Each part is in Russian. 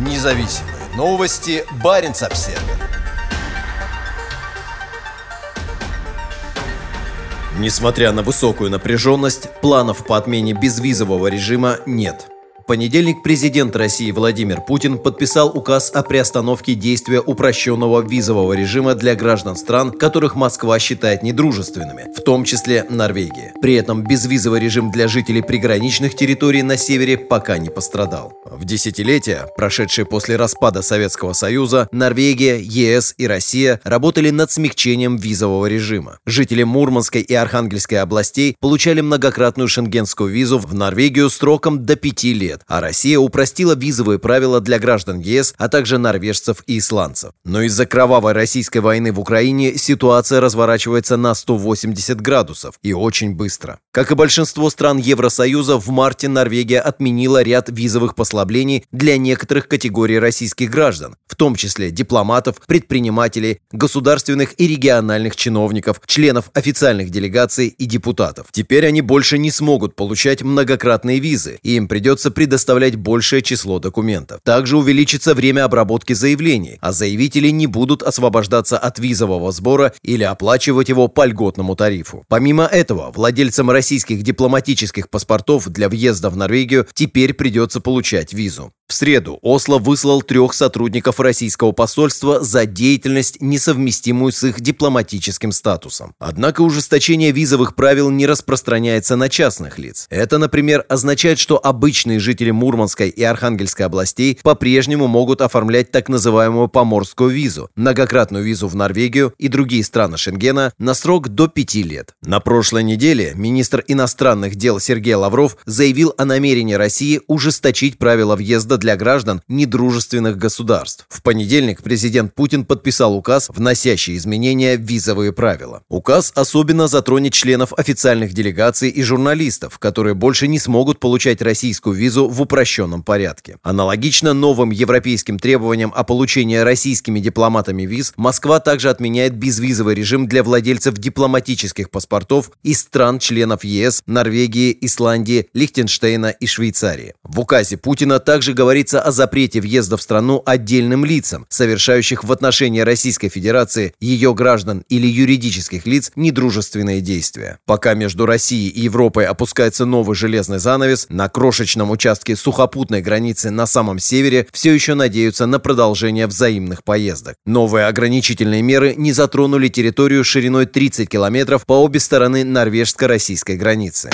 Независимые новости. Барин обсерва Несмотря на высокую напряженность, планов по отмене безвизового режима нет понедельник президент России Владимир Путин подписал указ о приостановке действия упрощенного визового режима для граждан стран, которых Москва считает недружественными, в том числе Норвегии. При этом безвизовый режим для жителей приграничных территорий на севере пока не пострадал. В десятилетия, прошедшие после распада Советского Союза, Норвегия, ЕС и Россия работали над смягчением визового режима. Жители Мурманской и Архангельской областей получали многократную шенгенскую визу в Норвегию сроком до пяти лет лет, а Россия упростила визовые правила для граждан ЕС, а также норвежцев и исландцев. Но из-за кровавой российской войны в Украине ситуация разворачивается на 180 градусов и очень быстро. Как и большинство стран Евросоюза, в марте Норвегия отменила ряд визовых послаблений для некоторых категорий российских граждан, в том числе дипломатов, предпринимателей, государственных и региональных чиновников, членов официальных делегаций и депутатов. Теперь они больше не смогут получать многократные визы, и им придется предоставить предоставлять большее число документов. Также увеличится время обработки заявлений, а заявители не будут освобождаться от визового сбора или оплачивать его по льготному тарифу. Помимо этого, владельцам российских дипломатических паспортов для въезда в Норвегию теперь придется получать визу. В среду Осло выслал трех сотрудников российского посольства за деятельность, несовместимую с их дипломатическим статусом. Однако ужесточение визовых правил не распространяется на частных лиц. Это, например, означает, что обычные жители Мурманской и Архангельской областей по-прежнему могут оформлять так называемую поморскую визу, многократную визу в Норвегию и другие страны Шенгена на срок до пяти лет. На прошлой неделе министр иностранных дел Сергей Лавров заявил о намерении России ужесточить правила въезда для граждан недружественных государств. В понедельник президент Путин подписал указ, вносящий изменения в визовые правила. Указ особенно затронет членов официальных делегаций и журналистов, которые больше не смогут получать российскую визу в упрощенном порядке. Аналогично новым европейским требованиям о получении российскими дипломатами виз, Москва также отменяет безвизовый режим для владельцев дипломатических паспортов из стран-членов ЕС, Норвегии, Исландии, Лихтенштейна и Швейцарии. В указе Путина также говорится о запрете въезда в страну отдельным лицам, совершающих в отношении Российской Федерации, ее граждан или юридических лиц недружественные действия. Пока между Россией и Европой опускается новый железный занавес, на крошечном участке сухопутной границы на самом севере все еще надеются на продолжение взаимных поездок. Новые ограничительные меры не затронули территорию шириной 30 километров по обе стороны норвежско-российской границы.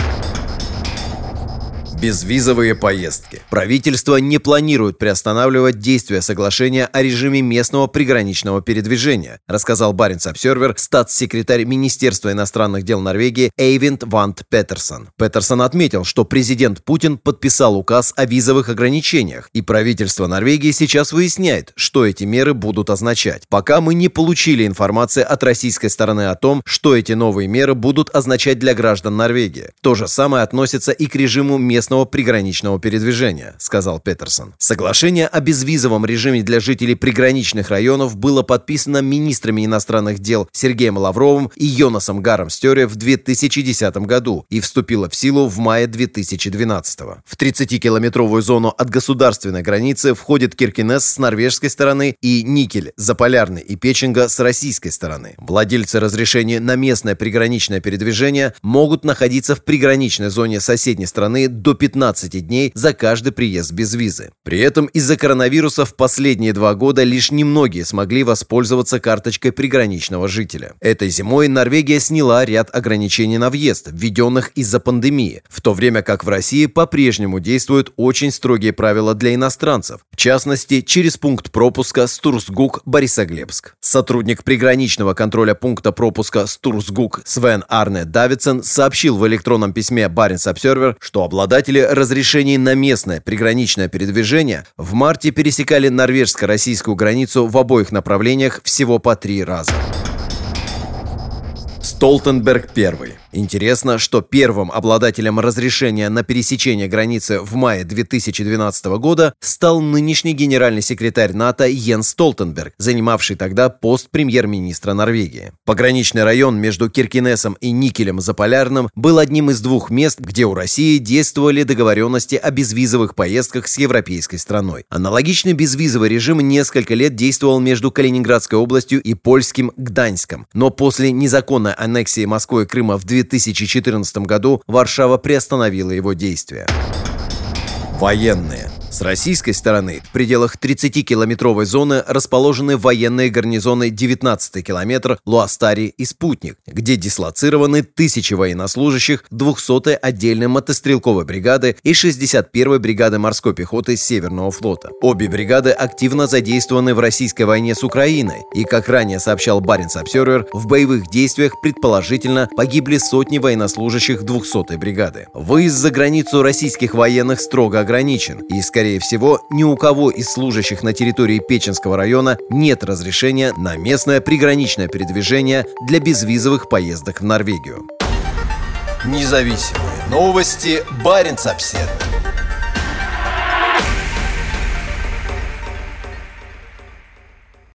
Безвизовые поездки. Правительство не планирует приостанавливать действие соглашения о режиме местного приграничного передвижения, рассказал Баренц Обсервер статс-секретарь Министерства иностранных дел Норвегии Эйвинд Вант Петерсон. Петерсон отметил, что президент Путин подписал указ о визовых ограничениях, и правительство Норвегии сейчас выясняет, что эти меры будут означать. Пока мы не получили информации от российской стороны о том, что эти новые меры будут означать для граждан Норвегии. То же самое относится и к режиму местного местного приграничного передвижения, сказал Петерсон. Соглашение о безвизовом режиме для жителей приграничных районов было подписано министрами иностранных дел Сергеем Лавровым и Йонасом Гаром Стере в 2010 году и вступило в силу в мае 2012. В 30-километровую зону от государственной границы входит Киркинес с норвежской стороны и Никель, Заполярный и Печенга с российской стороны. Владельцы разрешения на местное приграничное передвижение могут находиться в приграничной зоне соседней страны до 15 дней за каждый приезд без визы. При этом из-за коронавируса в последние два года лишь немногие смогли воспользоваться карточкой приграничного жителя. Этой зимой Норвегия сняла ряд ограничений на въезд, введенных из-за пандемии, в то время как в России по-прежнему действуют очень строгие правила для иностранцев, в частности, через пункт пропуска Стурсгук-Борисоглебск. Сотрудник приграничного контроля пункта пропуска Стурсгук Свен Арне Давидсон сообщил в электронном письме Баренц Обсервер, что обладатель Обладатели разрешений на местное приграничное передвижение в марте пересекали норвежско-российскую границу в обоих направлениях всего по три раза. Столтенберг I. Интересно, что первым обладателем разрешения на пересечение границы в мае 2012 года стал нынешний генеральный секретарь НАТО Йенс Столтенберг, занимавший тогда пост премьер-министра Норвегии. Пограничный район между Киркинесом и Никелем Заполярным был одним из двух мест, где у России действовали договоренности о безвизовых поездках с европейской страной. Аналогичный безвизовый режим несколько лет действовал между Калининградской областью и польским Гданьском, но после незаконной аннексии Москвы и Крыма в 2014 году Варшава приостановила его действия. Военные. С российской стороны в пределах 30-километровой зоны расположены военные гарнизоны 19-й километр, Луастари и Спутник, где дислоцированы тысячи военнослужащих 200-й отдельной мотострелковой бригады и 61-й бригады морской пехоты Северного флота. Обе бригады активно задействованы в российской войне с Украиной, и, как ранее сообщал Баренц Обсервер, в боевых действиях предположительно погибли сотни военнослужащих 200-й бригады. Выезд за границу российских военных строго ограничен, и, скорее Скорее всего, ни у кого из служащих на территории Печенского района нет разрешения на местное приграничное передвижение для безвизовых поездок в Норвегию. Независимые новости. Барин обседный.